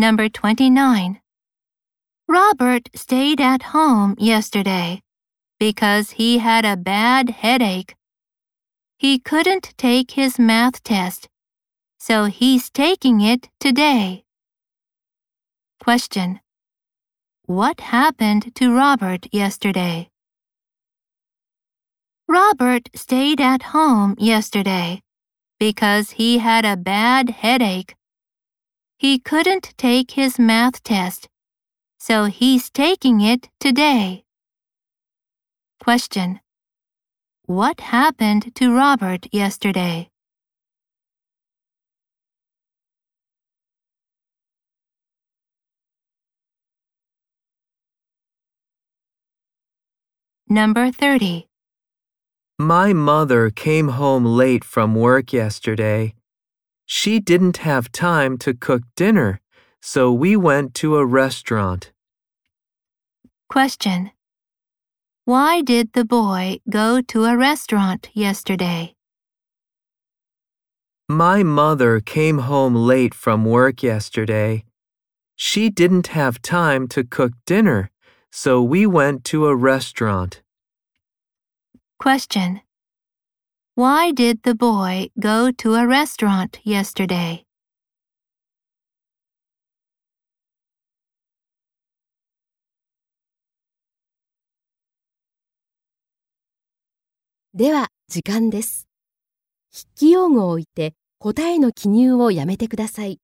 Number 29. Robert stayed at home yesterday because he had a bad headache. He couldn't take his math test, so he's taking it today. Question. What happened to Robert yesterday? Robert stayed at home yesterday because he had a bad headache. He couldn't take his math test, so he's taking it today. Question. What happened to Robert yesterday? Number 30. My mother came home late from work yesterday. She didn't have time to cook dinner, so we went to a restaurant. Question. Why did the boy go to a restaurant yesterday? My mother came home late from work yesterday. She didn't have time to cook dinner, so we went to a restaurant. Question. Why did the boy go to a restaurant yesterday? では、時間です。筆記用具を置いて答えの記入をやめてください。